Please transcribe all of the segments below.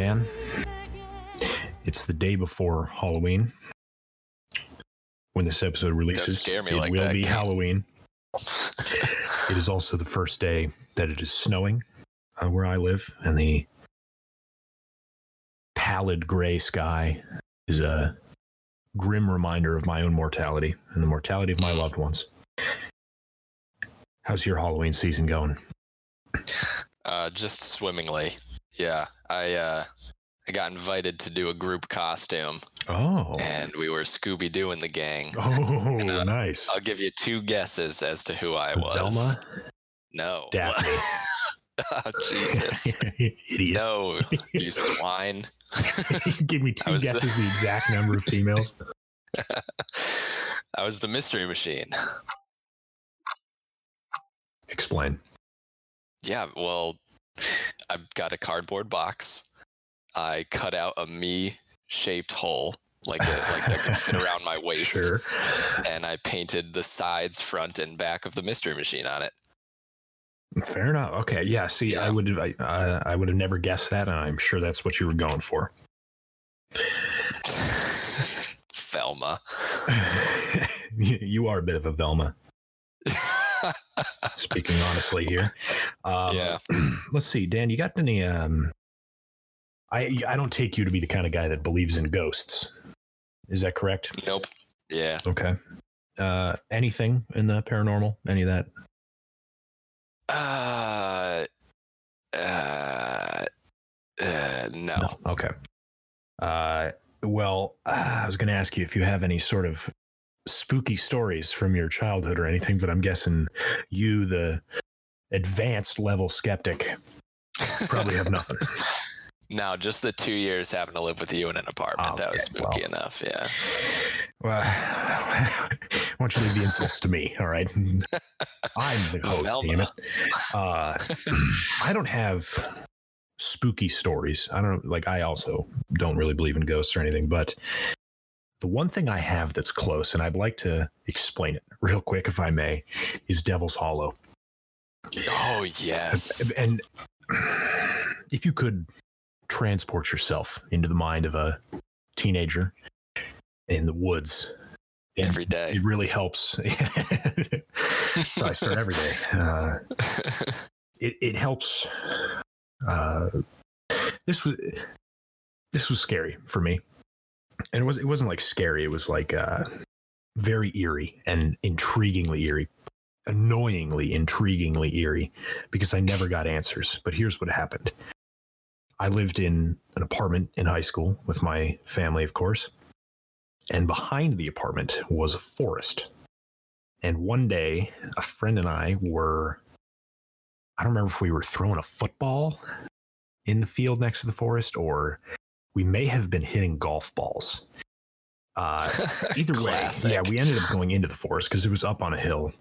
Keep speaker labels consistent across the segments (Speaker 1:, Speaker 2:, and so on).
Speaker 1: Dan, it's the day before Halloween. When this episode releases, it
Speaker 2: like
Speaker 1: will
Speaker 2: that,
Speaker 1: be. Halloween. It is also the first day that it is snowing uh, where I live, and the pallid gray sky is a grim reminder of my own mortality and the mortality of my loved ones. How's your Halloween season going?
Speaker 2: Uh, just swimmingly. Yeah, I uh, I got invited to do a group costume,
Speaker 1: Oh,
Speaker 2: and we were Scooby Doo and the gang.
Speaker 1: oh,
Speaker 2: uh,
Speaker 1: nice.
Speaker 2: I'll give you two guesses as to who I was.
Speaker 1: Velma,
Speaker 2: No.
Speaker 1: Daphne.
Speaker 2: oh, Jesus.
Speaker 1: idiot.
Speaker 2: No, you swine.
Speaker 1: Give me two guesses the exact number of females.
Speaker 2: I was the mystery machine.
Speaker 1: Explain.
Speaker 2: Yeah, well, I've got a cardboard box. I cut out a me shaped hole, like a, like that could fit around my waist.
Speaker 1: Sure.
Speaker 2: And I painted the sides, front, and back of the mystery machine on it.
Speaker 1: Fair enough. Okay. Yeah. See, I would have, I, uh, I would have never guessed that, and I'm sure that's what you were going for.
Speaker 2: Velma.
Speaker 1: you are a bit of a Velma. Speaking honestly here. Um,
Speaker 2: Yeah.
Speaker 1: Let's see, Dan. You got any? Um, I I don't take you to be the kind of guy that believes in ghosts. Is that correct?
Speaker 2: Nope. Yeah.
Speaker 1: Okay. Uh, anything in the paranormal? Any of that?
Speaker 2: Uh, uh, uh, no.
Speaker 1: Okay. Uh, well, uh, I was going to ask you if you have any sort of spooky stories from your childhood or anything, but I'm guessing you, the advanced level skeptic, probably have nothing.
Speaker 2: no, just the two years having to live with you in an apartment. that was spooky
Speaker 1: well.
Speaker 2: enough. Yeah.
Speaker 1: Well, why don't you leave the insults to me? All right. I'm the host,
Speaker 2: Velma.
Speaker 1: damn it. Uh, I don't have spooky stories. I don't like, I also don't really believe in ghosts or anything, but the one thing I have that's close, and I'd like to explain it real quick, if I may, is Devil's Hollow.
Speaker 2: Oh yes.
Speaker 1: And if you could transport yourself into the mind of a teenager in the woods,
Speaker 2: Every day.
Speaker 1: it really helps. so I start every day. Uh, it, it helps. Uh, this was this was scary for me, and it was it wasn't like scary. It was like uh, very eerie and intriguingly eerie, annoyingly intriguingly eerie, because I never got answers. But here's what happened. I lived in an apartment in high school with my family, of course. And behind the apartment was a forest. And one day, a friend and I were, I don't remember if we were throwing a football in the field next to the forest or we may have been hitting golf balls. Uh, either way, yeah, we ended up going into the forest because it was up on a hill.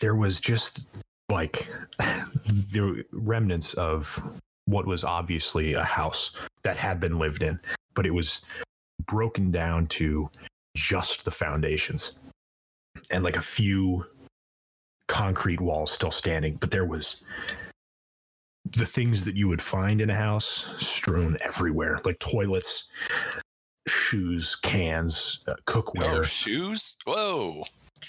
Speaker 1: There was just like the remnants of what was obviously a house that had been lived in, but it was broken down to just the foundations and like a few concrete walls still standing. But there was the things that you would find in a house strewn everywhere, like toilets, shoes, cans, uh, cookware.
Speaker 2: oh, shoes. Whoa.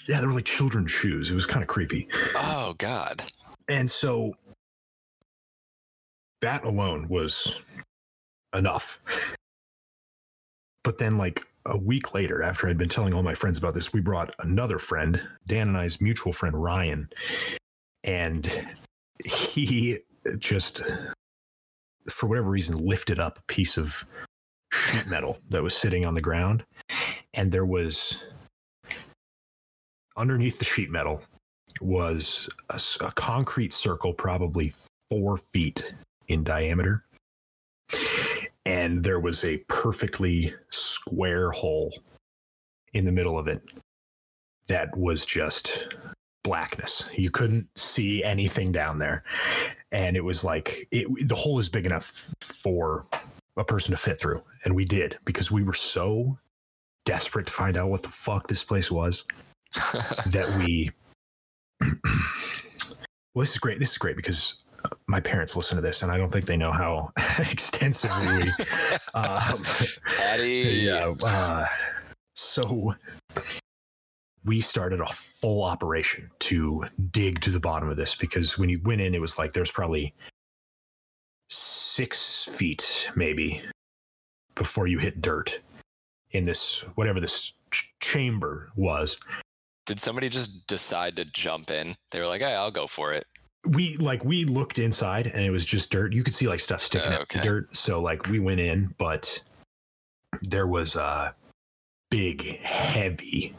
Speaker 1: yeah, they were like children's shoes. It was kind of creepy.
Speaker 2: Oh God.
Speaker 1: And so that alone was enough. But then, like a week later, after I'd been telling all my friends about this, we brought another friend, Dan and I's mutual friend, Ryan. And he just, for whatever reason, lifted up a piece of sheet metal that was sitting on the ground. And there was underneath the sheet metal was a concrete circle, probably four feet in diameter. And there was a perfectly square hole in the middle of it that was just blackness. You couldn't see anything down there. And it was like, it, the hole is big enough for a person to fit through. And we did because we were so desperate to find out what the fuck this place was that we well this is great this is great because my parents listen to this, and I don't think they know how extensively we. Um,
Speaker 2: Patty.
Speaker 1: yeah. Uh, so we started a full operation to dig to the bottom of this because when you went in, it was like there's probably six feet maybe before you hit dirt in this whatever this ch- chamber was.
Speaker 2: Did somebody just decide to jump in? They were like, "Hey, I'll go for it."
Speaker 1: we like we looked inside and it was just dirt. You could see like stuff sticking out of
Speaker 2: Okay.
Speaker 1: the dirt. So like we went in, but there was a big, heavy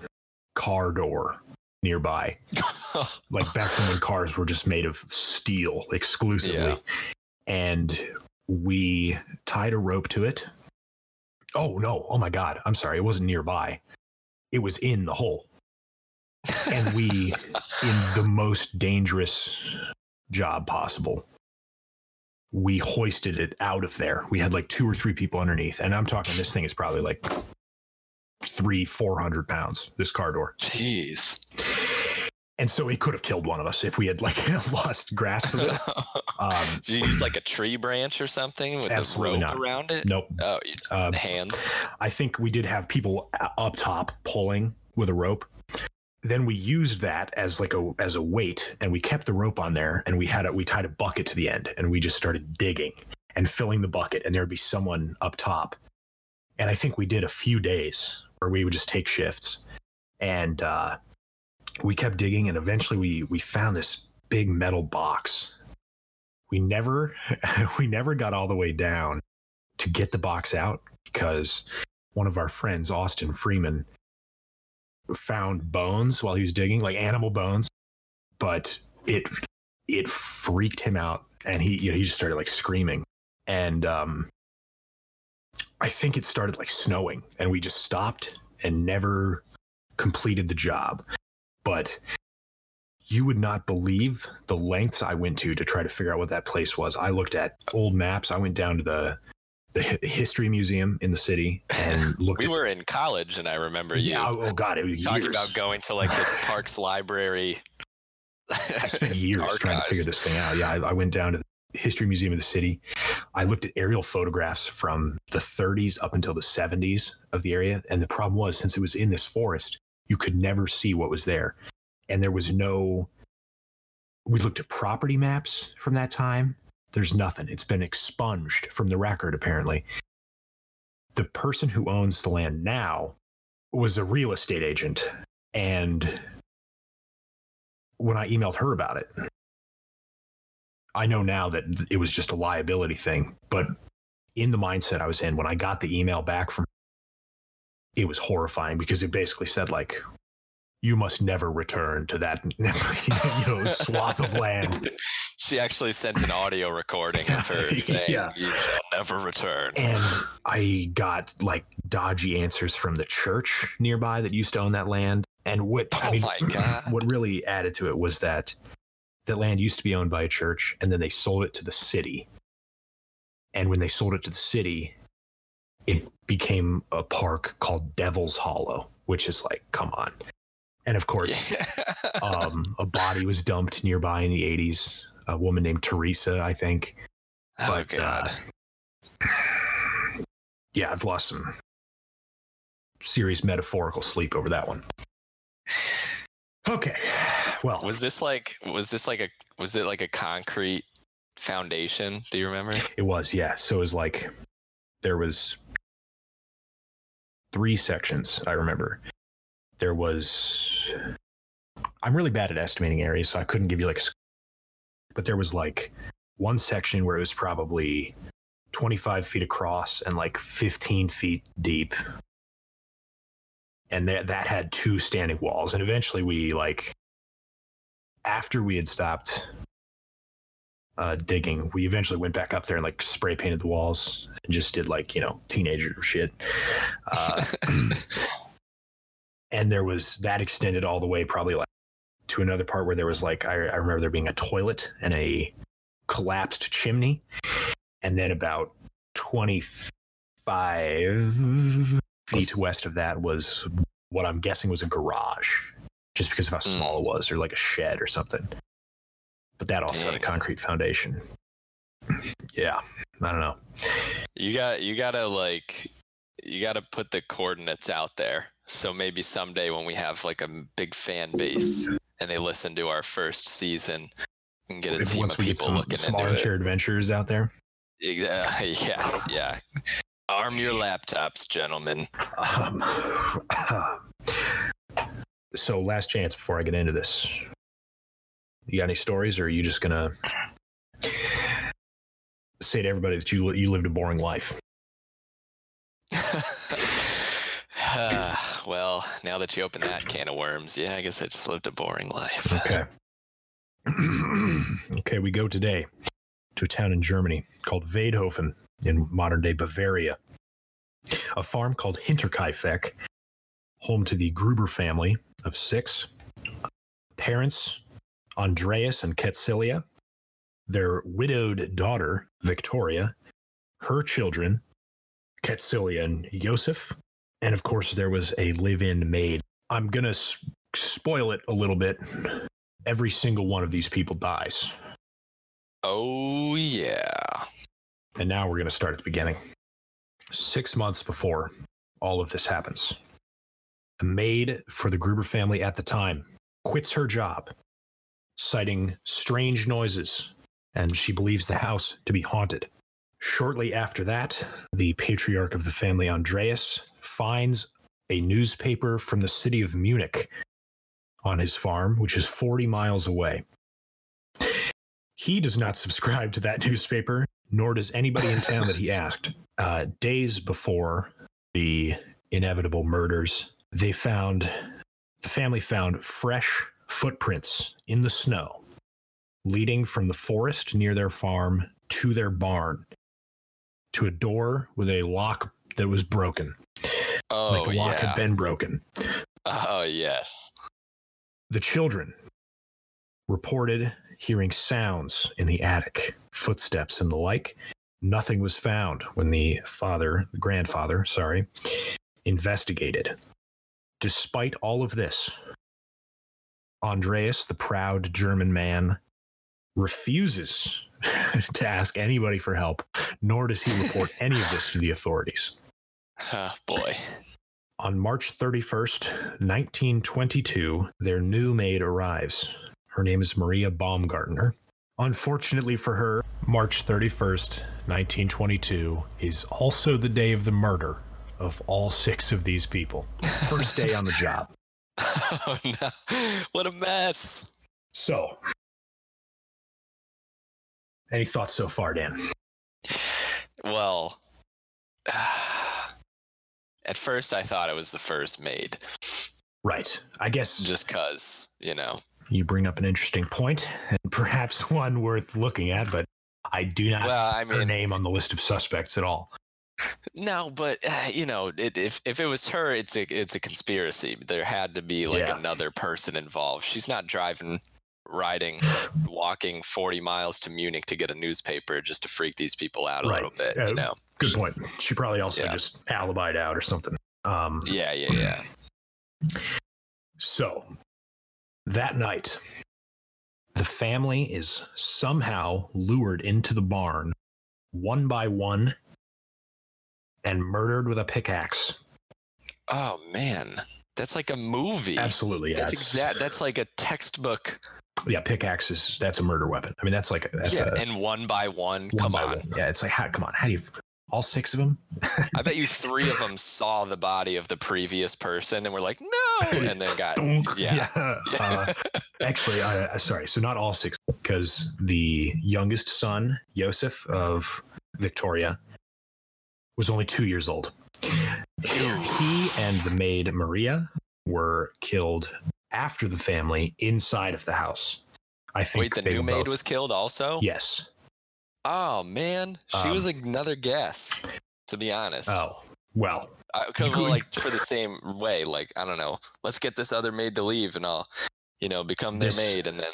Speaker 1: car door nearby. Like back from when cars were just made of steel exclusively.
Speaker 2: Yeah.
Speaker 1: And we tied a rope to it. Oh no, oh my god. I'm sorry, it wasn't nearby. It was in the hole. And we in the most dangerous job possible. We hoisted it out of there. We had like two or three people underneath, and I'm talking this thing is probably like three, four hundred pounds. This car door,
Speaker 2: Jeez.
Speaker 1: and so it could have killed one of us if we had like lost grasp of it. Um,
Speaker 2: Did you use like a tree branch or something with
Speaker 1: Absolutely
Speaker 2: the rope
Speaker 1: not.
Speaker 2: around it?
Speaker 1: nope.
Speaker 2: Oh,
Speaker 1: Uh,
Speaker 2: hands.
Speaker 1: I think we did have people up top pulling with a rope. Then we used that as like a as a weight, and we kept the rope on there, and we had it. We tied a bucket to the end, and we just started digging and filling the bucket, and there'd be someone up top. And I think we did a few days where we would just take shifts, and uh, we kept digging, and eventually we we found this big metal box. We never we never got all the way down to get the box out because one of our friends, Austin Freeman, found bones while he was digging, like animal bones, but it it freaked him out, and he you know, he just started like screaming, and um, I think it started like snowing, and we just stopped and never completed the job, but. You would not believe the lengths I went to to try to figure out what that place was. I looked at old maps. I went down to the the hi- history museum in the city and looked
Speaker 2: We
Speaker 1: at
Speaker 2: were in college, and I remember you
Speaker 1: yeah, oh, oh god, it was
Speaker 2: talking
Speaker 1: years.
Speaker 2: about going to like the parks library.
Speaker 1: I spent years trying to figure this thing out. Yeah, I, I went down to the history museum of the city. I looked at aerial photographs from the 30s up until the 70s of the area, and the problem was since it was in this forest, you could never see what was there, and there was no. We looked at property maps from that time. There's nothing. It's been expunged from the record, apparently. The person who owns the land now was a real estate agent. And when I emailed her about it, I know now that it was just a liability thing. But in the mindset I was in, when I got the email back from it was horrifying because it basically said like you must never return to that you know swath of land
Speaker 2: She actually sent an audio recording of her saying,
Speaker 1: Yeah.
Speaker 2: "You shall never return."
Speaker 1: and I got like dodgy answers from the church nearby that used to own that land. And what I
Speaker 2: Oh
Speaker 1: mean,
Speaker 2: my God.
Speaker 1: what really added to it was that that land used to be owned by a church, and then they sold it to the city. And when they sold it to the city, it became a park called Devil's Hollow, which is like, come on. And of course, um, a body was dumped nearby in the 80s. A woman named Teresa, I think.
Speaker 2: oh
Speaker 1: but,
Speaker 2: god.
Speaker 1: uh, yeah, I've lost some serious metaphorical sleep over that one. Okay. Well,
Speaker 2: was this like was this like a was it like a concrete foundation? Do you remember?
Speaker 1: it was, yeah. So it was like there was three sections, I remember. There was I'm really bad at estimating areas, so I couldn't give you like a but there was like one section where it was probably 25 feet across and like 15 feet deep. And that that had two standing walls. And eventually we like after we had stopped uh, digging, we eventually went back up there and like spray painted the walls and just did like, you know, teenager shit. Uh, and there was that extended all the way probably like to another part where there was like I, I remember there being a toilet and a collapsed chimney and then about 25 feet west of that was what i'm guessing was a garage just because of how
Speaker 2: Mm.
Speaker 1: small it was or like a shed or something but that also had a concrete foundation. Yeah, I don't know.
Speaker 2: You got you gotta like you gotta put the coordinates out there. So maybe someday when we have like a big fan base and they listen to our first season, and get a
Speaker 1: If
Speaker 2: team of people
Speaker 1: some,
Speaker 2: looking
Speaker 1: some
Speaker 2: into it.
Speaker 1: armchair adventurers out there.
Speaker 2: Exactly. Yes. Yeah. Arm your laptops, gentlemen.
Speaker 1: Um, so, last chance before I get into this. You got any stories, or are you just gonna say to everybody that you you lived a boring life?
Speaker 2: well, now that you open that can of worms, yeah, I guess I just lived a boring life.
Speaker 1: Okay. okay, we go today to a town in Germany called Waidhofen in modern day Bavaria. A farm called Hinterkaifeck, home to the Gruber family of six. Parents Andreas and Ketzilia, their widowed daughter Victoria, her children Ketzilia and Joseph, and of course there was a live-in maid. I'm gonna s- spoil it a little bit every single one of these people dies.
Speaker 2: Oh yeah.
Speaker 1: And now we're going to start at the beginning. Six months before all of this happens, the maid for the Gruber family at the time quits her job, citing strange noises, and she believes the house to be haunted. Shortly after that, the patriarch of the family, Andreas, finds a newspaper from the city of Munich on his farm, which is 40 miles away. He does not subscribe to that newspaper, nor does anybody in town that he asked. Uh, days before the inevitable murders, they found the family found fresh footprints in the snow leading from the forest near their farm to their barn to a door with a lock that was broken.
Speaker 2: Oh
Speaker 1: like the lock
Speaker 2: yeah.
Speaker 1: had been broken.
Speaker 2: Oh yes.
Speaker 1: The children reported hearing sounds in the attic, footsteps and the like. Nothing was found when the father, the grandfather, sorry, investigated. Despite all of this, Andreas, the proud German man, refuses to ask anybody for help, nor does he report any of this to the authorities.
Speaker 2: Oh boy.
Speaker 1: On March 31st, 1922, their new maid arrives. Her name is Maria Baumgartner. Unfortunately for her, March 31st, 1922 is also the day of the murder of all six of these people. First day on the job.
Speaker 2: Oh no. What a mess.
Speaker 1: So, any thoughts so far, Dan?
Speaker 2: Well, at first I thought it was the first maid,
Speaker 1: Right. I guess
Speaker 2: just cause you know.
Speaker 1: you bring up an interesting point, and perhaps one worth looking at, but I do not
Speaker 2: Well,
Speaker 1: see
Speaker 2: I
Speaker 1: her name on the list of suspects at all.
Speaker 2: No, but uh, you know, it, if if it was her, it's a it's a conspiracy. There had to be like
Speaker 1: Yeah.
Speaker 2: another person involved. She's not driving, riding, walking forty miles to Munich to get a newspaper just to freak these people out a
Speaker 1: Right.
Speaker 2: little bit.
Speaker 1: Uh,
Speaker 2: you know?
Speaker 1: Good point. She probably also
Speaker 2: Yeah.
Speaker 1: just alibied out or something. Um,
Speaker 2: Yeah, yeah, yeah.
Speaker 1: So that night, the family is somehow lured into the barn one by one and murdered with a pickaxe.
Speaker 2: Oh man, that's like a movie.
Speaker 1: Absolutely. Yeah,
Speaker 2: That's exact. That's like a textbook.
Speaker 1: Yeah, pickaxe is that's a murder weapon. I mean, that's like that's
Speaker 2: yeah,
Speaker 1: a
Speaker 2: and one by one.
Speaker 1: one
Speaker 2: come
Speaker 1: by
Speaker 2: on.
Speaker 1: one. Yeah, it's like how, come on, how do you all six of them?
Speaker 2: I bet you three of them saw the body of the previous person and were like, no, and then got
Speaker 1: Dunk.
Speaker 2: yeah.
Speaker 1: Uh, actually, uh, sorry. So not all six, because the youngest son, Joseph of Victoria, was only two years old. He and the maid Maria were killed after the family inside of the house. I think
Speaker 2: Wait, the new maid
Speaker 1: both-
Speaker 2: was killed also?
Speaker 1: Yes.
Speaker 2: Oh man, she was
Speaker 1: Um,
Speaker 2: another guess. To be honest,
Speaker 1: Oh well. You could-
Speaker 2: like for the same way, like I don't know, let's get this other maid to leave, and I'll, you know, become their
Speaker 1: This-
Speaker 2: maid, and then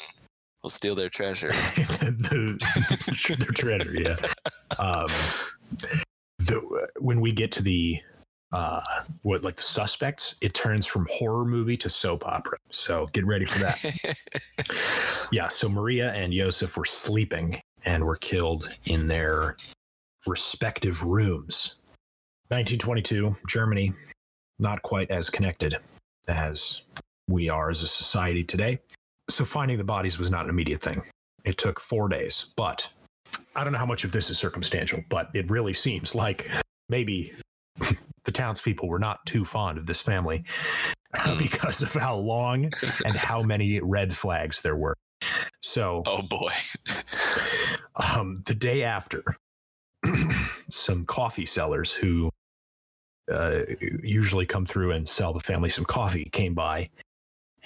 Speaker 2: we'll steal their treasure.
Speaker 1: the, their treasure, yeah. Um, the, when we get to the uh, what like the suspects, it turns from horror movie to soap opera. So get ready for that. yeah. So Maria and Joseph were sleeping and were killed in their respective rooms. 1922, Germany, not quite as connected as we are as a society today. So finding the bodies was not an immediate thing. It took four days, but I don't know how much of this is circumstantial, but it really seems like maybe the townspeople were not too fond of this family because of how long and how many red flags there were. So,
Speaker 2: oh boy.
Speaker 1: um, the day after, some coffee sellers who uh, usually come through and sell the family some coffee came by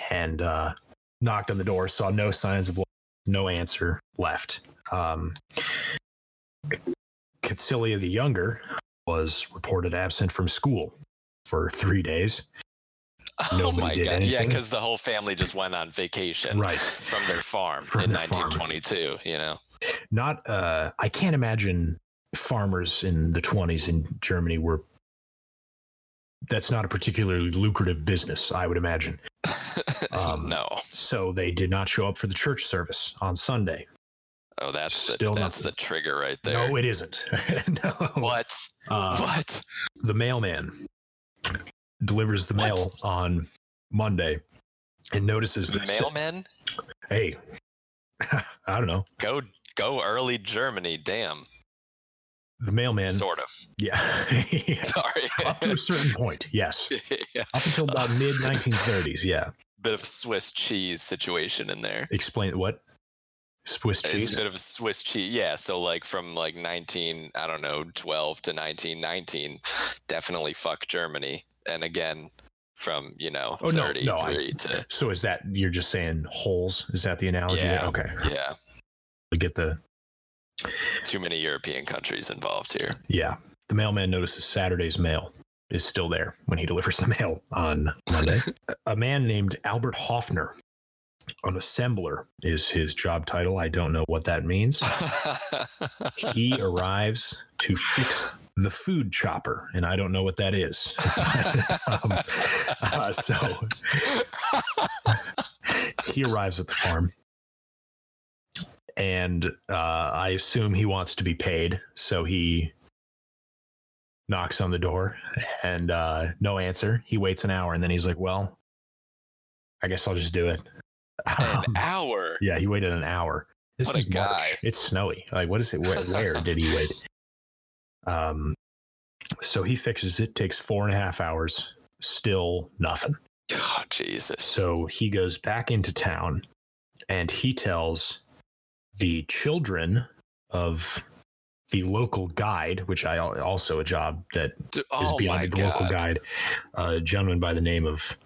Speaker 1: and uh, knocked on the door, saw no signs of life, no answer, left. Um, Catsilia the Younger was reported absent from school for three days.
Speaker 2: Oh my
Speaker 1: did
Speaker 2: god! Yeah, because the whole family just went on vacation
Speaker 1: Right.
Speaker 2: from their farm
Speaker 1: From
Speaker 2: in
Speaker 1: their farm.
Speaker 2: 1922. You know,
Speaker 1: Not, uh, I can't imagine farmers in the 20s in Germany were. That's not a particularly lucrative business, I would imagine. Um,
Speaker 2: no.
Speaker 1: So they did not show up for the church service on Sunday.
Speaker 2: Oh, that's the,
Speaker 1: still
Speaker 2: that's
Speaker 1: nothing.
Speaker 2: the trigger right there.
Speaker 1: No, it isn't. no.
Speaker 2: what?
Speaker 1: Uh,
Speaker 2: what?
Speaker 1: the mailman delivers the mail
Speaker 2: What?
Speaker 1: on Monday and notices
Speaker 2: The mailman?
Speaker 1: hey, I don't know.
Speaker 2: Go go early Germany. Damn.
Speaker 1: The mailman,
Speaker 2: Sort of.
Speaker 1: yeah,
Speaker 2: Sorry.
Speaker 1: up to a certain point, yes,
Speaker 2: yeah.
Speaker 1: up until about mid 1930s, yeah.
Speaker 2: Bit of a Swiss cheese situation in there.
Speaker 1: Explain what Swiss cheese.
Speaker 2: It's a bit of a Swiss cheese. Yeah. So like from like 19, I don't know, 12 to 1919, definitely fuck Germany. And again, from, you know,
Speaker 1: Oh, no,
Speaker 2: 33
Speaker 1: no, I-
Speaker 2: to,
Speaker 1: So is that you're just saying holes? Is that the analogy?
Speaker 2: Yeah.
Speaker 1: Okay,
Speaker 2: yeah,
Speaker 1: we get the
Speaker 2: too many European countries involved here.
Speaker 1: yeah. The mailman notices Saturday's mail is still there when he delivers the mail on Monday. a man named Albert Hofner, an assembler, is his job title. I don't know what that means. he arrives to fix the food chopper, and I don't know what that is. um, uh, so he arrives at the farm, and uh, I assume he wants to be paid. So he knocks on the door, and uh, no answer. He waits an hour, and then he's like, "Well, I guess I'll just do it."
Speaker 2: An
Speaker 1: Um,
Speaker 2: hour.
Speaker 1: yeah, he waited an hour. This
Speaker 2: What a
Speaker 1: March.
Speaker 2: guy.
Speaker 1: It's snowy. Like, what is it? Where, where did he wait? Um, so he fixes it. Takes four and a half hours. Still nothing.
Speaker 2: Oh, Jesus.
Speaker 1: So he goes back into town, and he tells the children of the local guide, which I also a job that is
Speaker 2: oh
Speaker 1: beyond the local guide, a gentleman by the name of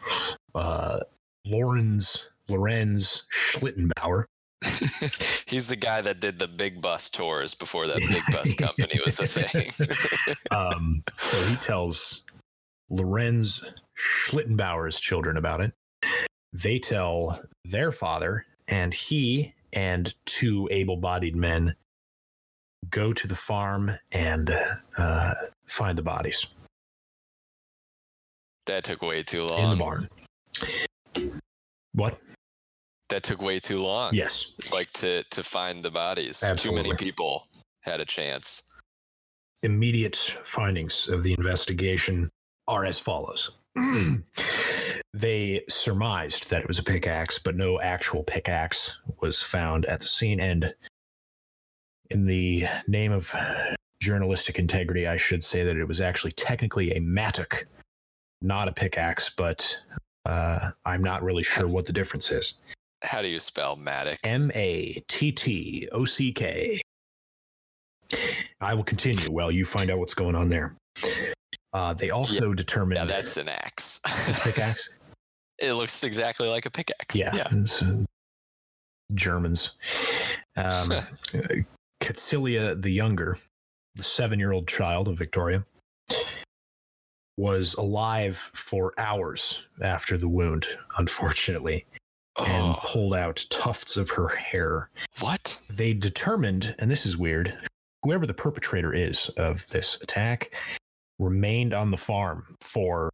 Speaker 1: uh, Lorenz Lorenz Schlittenbauer.
Speaker 2: He's the guy that did the big bus tours before that big bus company was a thing.
Speaker 1: um, so he tells Lorenz Schlittenbauer's children about it. They tell their father, and he and two able bodied men go to the farm and uh, find the bodies
Speaker 2: that took way too long.
Speaker 1: in the barn. What?
Speaker 2: That took way too long.
Speaker 1: Yes.
Speaker 2: Like to to find the bodies.
Speaker 1: Absolutely.
Speaker 2: Too many people had a chance.
Speaker 1: immediate findings of the investigation are as follows. they surmised that it was a pickaxe, but no actual pickaxe was found at the scene. And in the name of journalistic integrity, I should say that it was actually technically a mattock, not a pickaxe, but uh, I'm not really sure what the difference is.
Speaker 2: How do you spell Mattock?
Speaker 1: M A T T O C K. I will continue while you find out what's going on there. Uh, they also determined
Speaker 2: Yeah, that's an axe.
Speaker 1: it's pickaxe.
Speaker 2: it looks exactly like a pickaxe.
Speaker 1: Yeah,
Speaker 2: Yeah.
Speaker 1: uh, Germans. Um, Catsilia the Younger, the seven-year-old child of Victoria, was alive for hours after the wound. Unfortunately, and
Speaker 2: Oh,
Speaker 1: pulled out tufts of her hair.
Speaker 2: what?
Speaker 1: they determined, and this is weird, whoever the perpetrator is of this attack remained on the farm for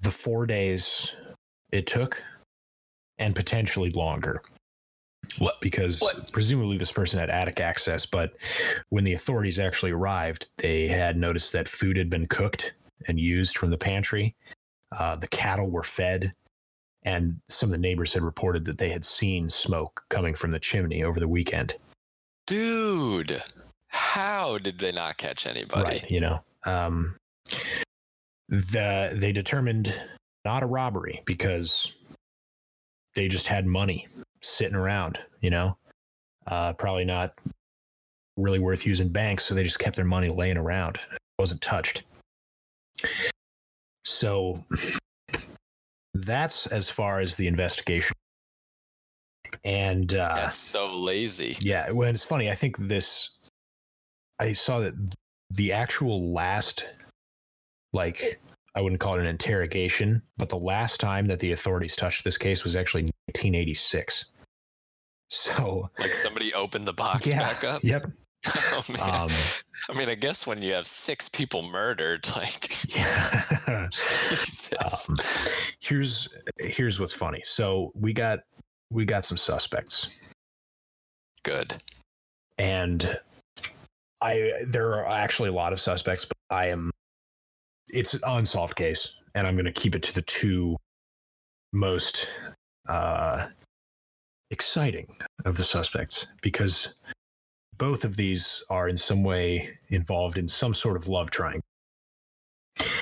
Speaker 1: the four days it took and potentially longer.
Speaker 2: What?
Speaker 1: Because
Speaker 2: What?
Speaker 1: presumably this person had attic access, but when the authorities actually arrived, they had noticed that food had been cooked and used from the pantry. Uh, the cattle were fed, and some of the neighbors had reported that they had seen smoke coming from the chimney over the weekend.
Speaker 2: Dude, how did they not catch anybody?
Speaker 1: Right, you know. Um, the they determined not a robbery because they just had money sitting around, you know. Uh, probably not really worth using banks, so they just kept their money laying around. It wasn't touched. So that's as far as the investigation. And uh,
Speaker 2: That's so lazy.
Speaker 1: yeah, well, and it's funny. I think this. I saw that the actual last, like, I wouldn't call it an interrogation, but the last time that the authorities touched this case was actually 1986. So,
Speaker 2: Like somebody opened the box
Speaker 1: yeah,
Speaker 2: back up.
Speaker 1: Yep.
Speaker 2: Oh man.
Speaker 1: Um,
Speaker 2: I mean, I guess when you have six people murdered, like
Speaker 1: yeah. Um, here's here's what's funny. So we got we got some suspects.
Speaker 2: Good.
Speaker 1: and I there are actually a lot of suspects, but I am it's an unsolved case, and I'm going to keep it to the two most uh, exciting of the suspects because both of these are in some way involved in some sort of love triangle.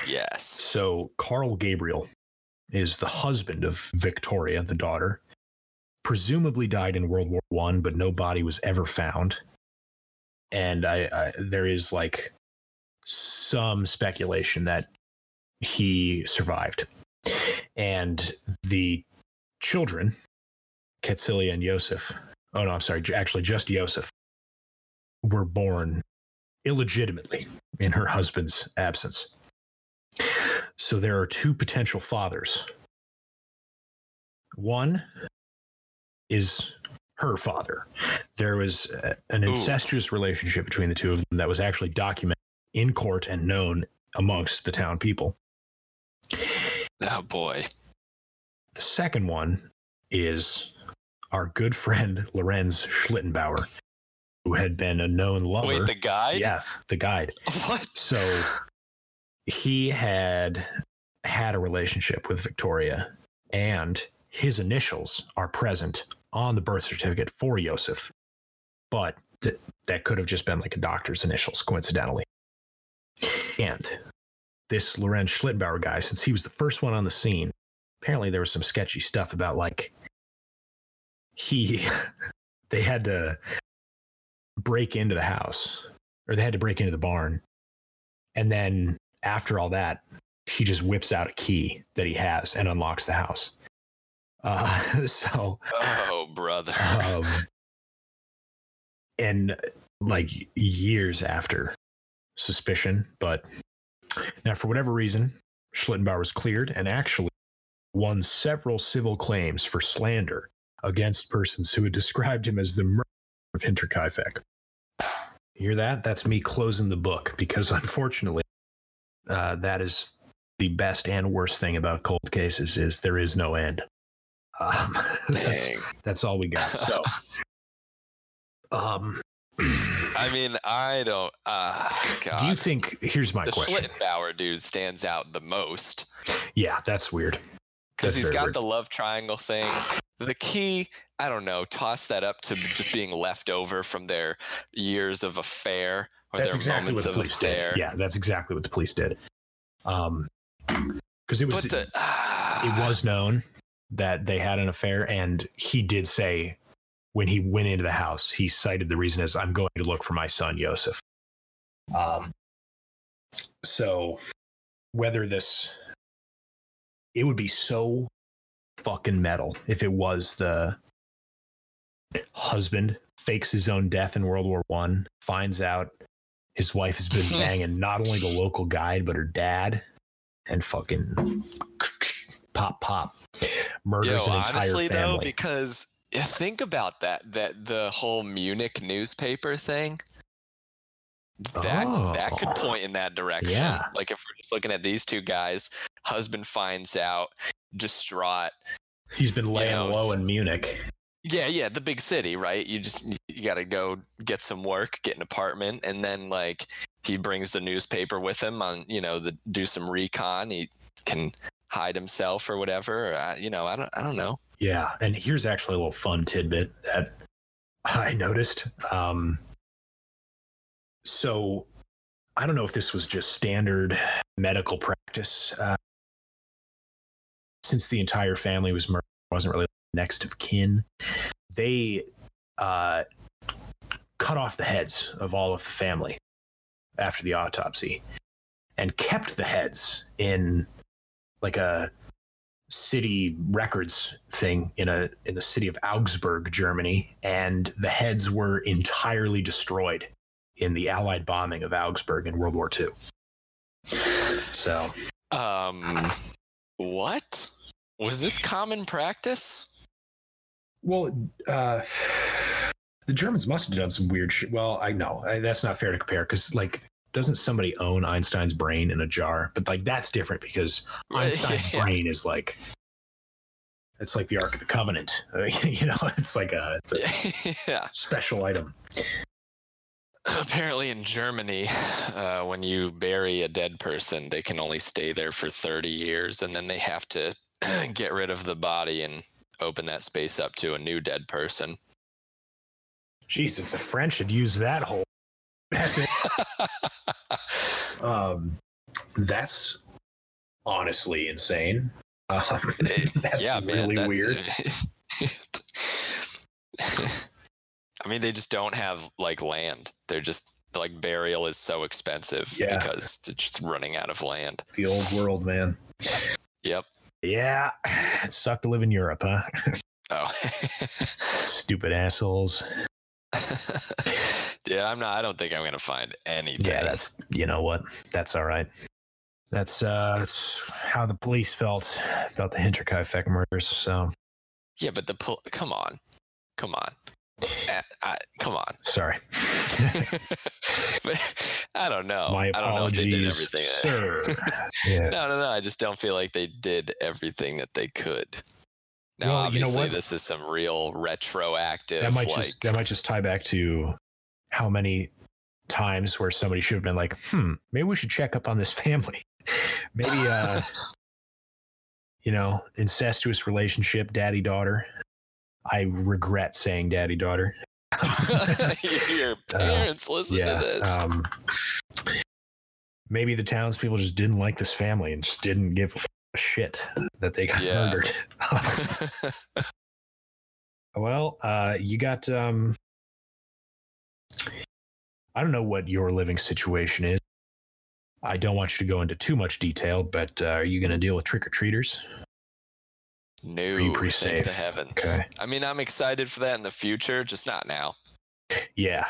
Speaker 2: Yes.
Speaker 1: So Karl Gabriel is the husband of Victoria, the daughter. Presumably died in World War One, but no body was ever found. And I, I there is like some speculation that he survived. And the children, Ketzilia and Yosef, oh no, I'm sorry, actually just Yosef, were born illegitimately in her husband's absence. So there are two potential fathers. One is her father. There was uh, an
Speaker 2: Ooh.
Speaker 1: incestuous relationship between the two of them that was actually documented in court and known amongst the town people.
Speaker 2: oh boy.
Speaker 1: The second one is our good friend Lorenz Schlittenbauer, who had been a known lover.
Speaker 2: Wait, the guy?
Speaker 1: yeah, the guide.
Speaker 2: What?
Speaker 1: So he had had a relationship with Victoria, and his initials are present on the birth certificate for Yosef. But th- that could have just been like a doctor's initials, coincidentally. And this Lorenz Schlittenbauer guy, since he was the first one on the scene, apparently there was some sketchy stuff about like he they had to break into the house or they had to break into the barn and then after all that, he just whips out a key that he has and unlocks the house. Uh, so,
Speaker 2: Oh, brother.
Speaker 1: um, and like years after suspicion, but now for whatever reason, Schlittenbauer was cleared and actually won several civil claims for slander against persons who had described him as the murderer of Hinterkaifeck. Hear that? That's me closing the book because unfortunately, uh, that is the best and worst thing about cold cases is there is no end. Um, that's, that's all we got. So, um,
Speaker 2: I mean, I don't. Uh, God.
Speaker 1: do you think? Here's my
Speaker 2: the
Speaker 1: question.
Speaker 2: Schlittenbauer dude stands out the most
Speaker 1: Yeah, that's weird.
Speaker 2: because he's got
Speaker 1: weird.
Speaker 2: the love triangle thing. The key, I don't know, toss that up to just being left over from their years of affair or
Speaker 1: That's
Speaker 2: their
Speaker 1: exactly what the
Speaker 2: of
Speaker 1: police
Speaker 2: affair.
Speaker 1: did. Yeah, that's exactly what the police did. Um, because it was
Speaker 2: the, ah,
Speaker 1: it was known that they had an affair, and he did say when he went into the house, he cited the reason as "I'm going to look for my son Yosef." Um, so whether this, it would be so fucking metal if it was the husband fakes his own death in World War One, finds out his wife has been banging not only the local guide but her dad, and fucking pop pop murders
Speaker 2: Yo,
Speaker 1: an entire
Speaker 2: honestly though,
Speaker 1: family.
Speaker 2: because yeah, think about that that the whole Munich newspaper thing. that that could
Speaker 1: Oh.
Speaker 2: point in that direction.
Speaker 1: Yeah.
Speaker 2: Like if we're just looking at these two guys, husband finds out, distraught.
Speaker 1: He's been laying
Speaker 2: know,
Speaker 1: low in Munich.
Speaker 2: Yeah, yeah, the big city, right? You just you got to go get some work, get an apartment, and then like he brings the newspaper with him on, you know, the do some recon. He can hide himself or whatever. Or, uh, you know, I don't, I don't know.
Speaker 1: Yeah, and here's actually a little fun tidbit that I noticed. Um, so I don't know if this was just standard medical practice. Uh, since the entire family was murdered, wasn't really next of kin. They uh, cut off the heads of all of the family after the autopsy, and kept the heads in like a city records thing in a in the city of Augsburg, Germany, and the heads were entirely destroyed in the Allied bombing of Augsburg in World War II. So
Speaker 2: Um, what was this common practice?
Speaker 1: Well, uh, the Germans must have done some weird shit. Well, I know I, that's not fair to compare because, like, doesn't somebody own Einstein's brain in a jar? But like, that's different because Einstein's
Speaker 2: Yeah.
Speaker 1: brain is like, it's like the Ark of the Covenant. you know, it's like a it's a
Speaker 2: yeah.
Speaker 1: special item.
Speaker 2: Apparently, in Germany, uh, when you bury a dead person, they can only stay there for 30 years and then they have to get rid of the body and open that space up to a new dead person.
Speaker 1: Jesus, the French had used that whole. um, that's honestly insane. Um, that's
Speaker 2: yeah, man.
Speaker 1: really
Speaker 2: that-
Speaker 1: weird.
Speaker 2: I mean, they just don't have like land. They're just like burial is so expensive
Speaker 1: Yeah.
Speaker 2: because they're just running out of land.
Speaker 1: The old world, man.
Speaker 2: Yep.
Speaker 1: Yeah, it sucked to live in Europe, huh?
Speaker 2: Oh.
Speaker 1: Stupid assholes.
Speaker 2: yeah, I'm not. I don't think I'm gonna find anything.
Speaker 1: Yeah, that's you know what? That's all right. That's uh that's how the police felt about the Hinterkaifeck murders. So
Speaker 2: yeah, but the pol- come on, come on, Uh, I, come on.
Speaker 1: sorry.
Speaker 2: but I don't know.
Speaker 1: My
Speaker 2: I don't know if they did everything.
Speaker 1: sir. yeah.
Speaker 2: no, no, no. I just don't feel like they did everything that they could. Now,
Speaker 1: Well, you know
Speaker 2: obviously,
Speaker 1: what?
Speaker 2: this is some real retroactive.
Speaker 1: That might
Speaker 2: like,
Speaker 1: just that might just tie back to how many times where somebody should have been like, hmm, maybe we should check up on this family. maybe uh you know, incestuous relationship, daddy daughter. I regret saying daddy daughter.
Speaker 2: your parents listen
Speaker 1: Uh, yeah.
Speaker 2: to this.
Speaker 1: Um, maybe the townspeople just didn't like this family and just didn't give a shit that they got
Speaker 2: Yeah.
Speaker 1: murdered. well, uh, you got. Um, I don't know what your living situation is. I don't want you to go into too much detail, but uh, are you going to deal with trick or treaters?
Speaker 2: no,
Speaker 1: you pretty
Speaker 2: thank the heavens.
Speaker 1: Okay.
Speaker 2: I mean, I'm excited for that in the future, just not now.
Speaker 1: Yeah,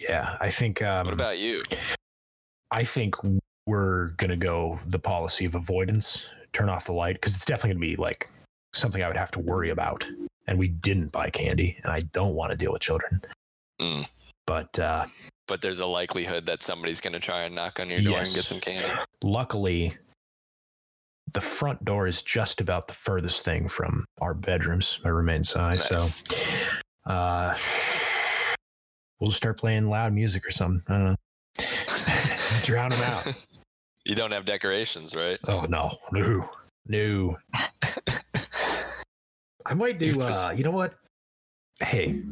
Speaker 1: yeah. I think. Um,
Speaker 2: What about you?
Speaker 1: I think we're gonna go the policy of avoidance. Turn off the light because it's definitely gonna be like something I would have to worry about. And we didn't buy candy, and I don't want to deal with children.
Speaker 2: Mm.
Speaker 1: But uh,
Speaker 2: But there's a likelihood that somebody's going to try and knock on your door and get some candy.
Speaker 1: luckily, the front door is just about the furthest thing from our bedrooms, my roommate and I. So uh, we'll just start playing loud music or something. I don't know. Drown them out.
Speaker 2: You don't have decorations, right?
Speaker 1: Oh no, no, no. I might do.
Speaker 2: You've
Speaker 1: Uh, you know what? Hey,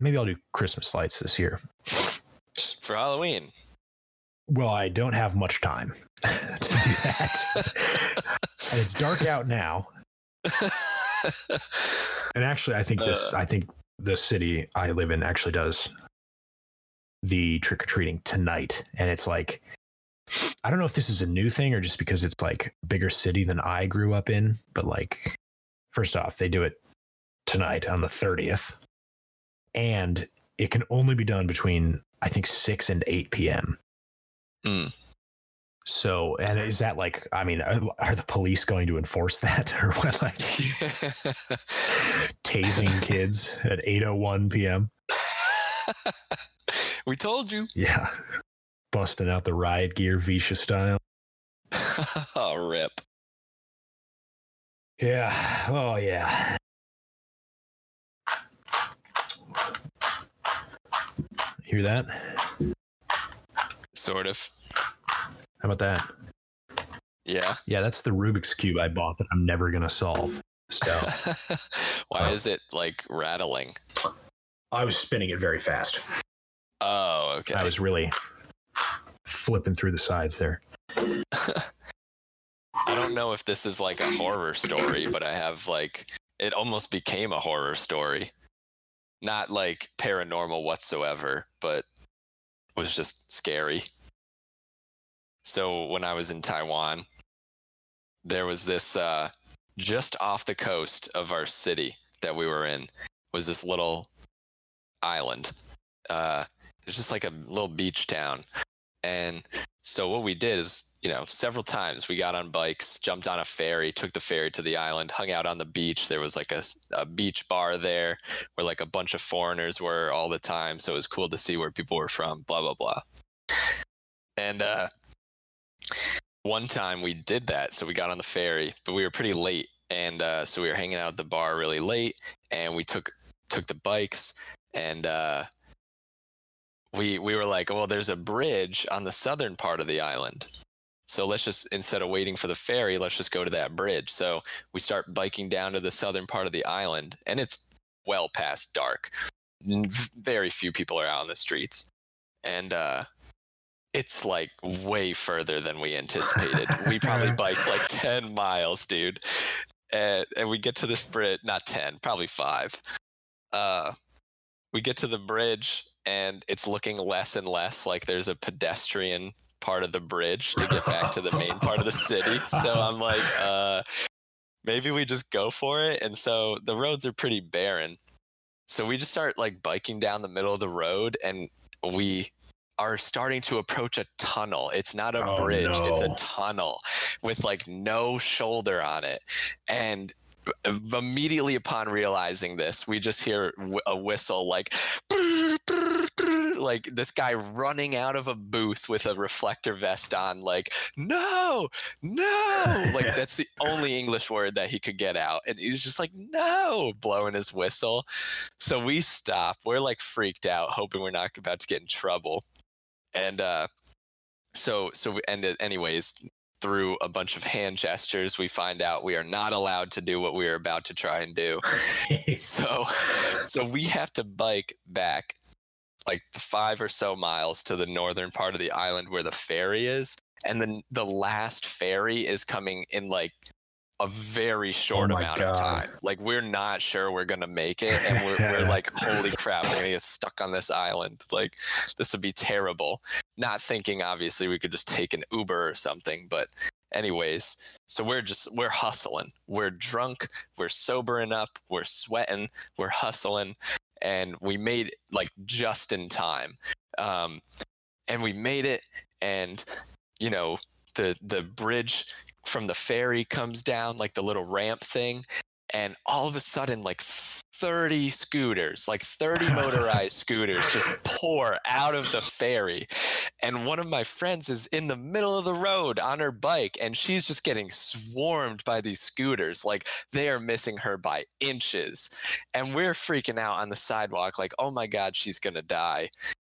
Speaker 1: maybe I'll do Christmas lights this year. Just
Speaker 2: For Halloween.
Speaker 1: well, I don't have much time to do that, and it's dark out now. And actually, I think this. I think the city I live in actually does the trick or treating tonight, and it's like. I don't know if this is a new thing or just because it's like a bigger city than I grew up in, but like first off, they do it tonight on the 30th. And it can only be done between I think 6 and 8 p.m.
Speaker 2: Hmm.
Speaker 1: So, and is that like I mean, are, are the police going to enforce that or what like tasing kids at 8:01 p.m.?
Speaker 2: We told you.
Speaker 1: Yeah. Busting out the riot gear Visha style.
Speaker 2: oh, rip.
Speaker 1: Yeah. Oh, yeah. Hear that?
Speaker 2: Sort of.
Speaker 1: How about that?
Speaker 2: Yeah.
Speaker 1: Yeah, that's the Rubik's Cube I bought that I'm never going to solve. So
Speaker 2: Why
Speaker 1: Oh.
Speaker 2: is it like rattling?
Speaker 1: I was spinning it very fast.
Speaker 2: Oh, okay.
Speaker 1: I was really flipping through the sides there.
Speaker 2: I don't know if this is like a horror story, but I have like it almost became a horror story. Not like paranormal whatsoever, but was just scary. So when I was in Taiwan, there was this uh just off the coast of our city that we were in was this little island. Uh it's just like a little beach town. And so what we did is, you know, several times we got on bikes, jumped on a ferry, took the ferry to the island, hung out on the beach. There was like a beach bar there where like a bunch of foreigners were all the time. So it was cool to see where people were from, blah, blah, blah. And uh, one time we did that. So we got on the ferry, but we were pretty late. And uh, so we were hanging out at the bar really late and we took took the bikes and uh, we we were like, well, there's a bridge on the southern part of the island. So let's just instead of waiting for the ferry, let's just go to that bridge. So we start biking down to the southern part of the island, and it's well past dark. Very few people are out on the streets, and uh, it's like way further than we anticipated. we probably biked like ten miles, dude, and, and we get to this bridge. Not ten, probably five. Uh, we get to the bridge and it's looking less and less like there's a pedestrian part of the bridge to get back to the main part of the city. So I'm like, uh, maybe we just go for it. And so the roads are pretty barren. So we just start like biking down the middle of the road and we are starting to approach a tunnel. It's not a
Speaker 1: Oh,
Speaker 2: bridge, it's a tunnel with like no shoulder on it. And immediately upon realizing this, we just hear a whistle like, like this guy running out of a booth with a reflector vest on, like, no, no. Like, that's the only English word that he could get out. And he was just like, no, blowing his whistle. So we stop. We're like freaked out, hoping we're not about to get in trouble. And, uh, so, so, we ended, anyways, through a bunch of hand gestures, we find out we are not allowed to do what we are about to try and do. So, so we have to bike back like five or so miles to the northern part of the island where the ferry is, and then the last ferry is coming in like a very oh short
Speaker 1: my
Speaker 2: amount of time. Like we're not sure we're gonna make it, and we're, we're like, holy crap, we're gonna get stuck on this island. Like this would be terrible. Not thinking obviously we could just take an Uber or something, but anyways, so we're just we're hustling. We're drunk, we're sobering up, we're sweating, we're hustling, and we made it like just in time. Um, and we made it, and you know the the bridge from the ferry comes down, like the little ramp thing, and all of a sudden, like 30 scooters, like 30 motorized scooters, just pour out of the ferry. And one of my friends is in the middle of the road on her bike, and she's just getting swarmed by these scooters. Like they are missing her by inches. And we're freaking out on the sidewalk, like, oh my God, she's going to die.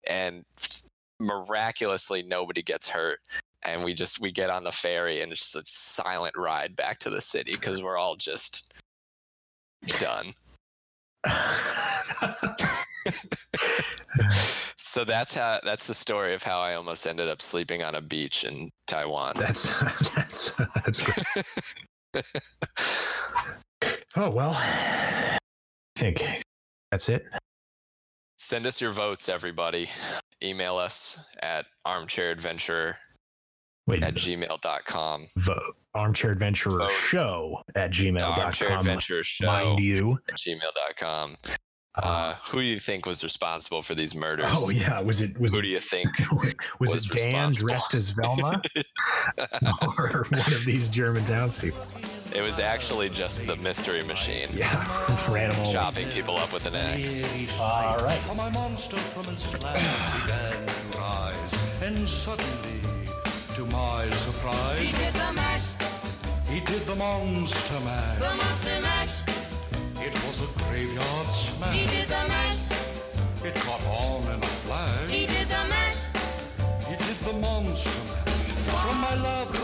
Speaker 2: And miraculously, nobody gets hurt. And we just we get on the ferry and it's just a silent ride back to the city because we're all just done. So that's how that's the story of how I almost ended up sleeping on a beach in Taiwan.
Speaker 1: that's that's that's great. Oh well, I think that's it.
Speaker 2: Send us your votes, everybody. Email us at armchairadventurer
Speaker 1: Wait,
Speaker 2: at gmail.com.
Speaker 1: vote armchair adventurer
Speaker 2: Vote.
Speaker 1: show at gmail.com.
Speaker 2: Armchairadventurer show
Speaker 1: Mind you.
Speaker 2: at gmail.com.
Speaker 1: Uh,
Speaker 2: Uh, who do you think was responsible for these murders?
Speaker 1: oh yeah, was it was
Speaker 2: Who
Speaker 1: it
Speaker 2: do you think?
Speaker 1: was,
Speaker 2: was
Speaker 1: it Dan dressed as Velma or one of these German townspeople?
Speaker 2: It was actually just the mystery machine
Speaker 1: Yeah, ran them
Speaker 2: chopping people up with an axe.
Speaker 1: All right
Speaker 3: to my surprise. He did the mash. He did the monster mash. The monster mash. It was a graveyard smash.
Speaker 4: He did the mash. It caught on in a flash.
Speaker 3: He did the mash.
Speaker 4: He did the monster mash.
Speaker 3: From my love.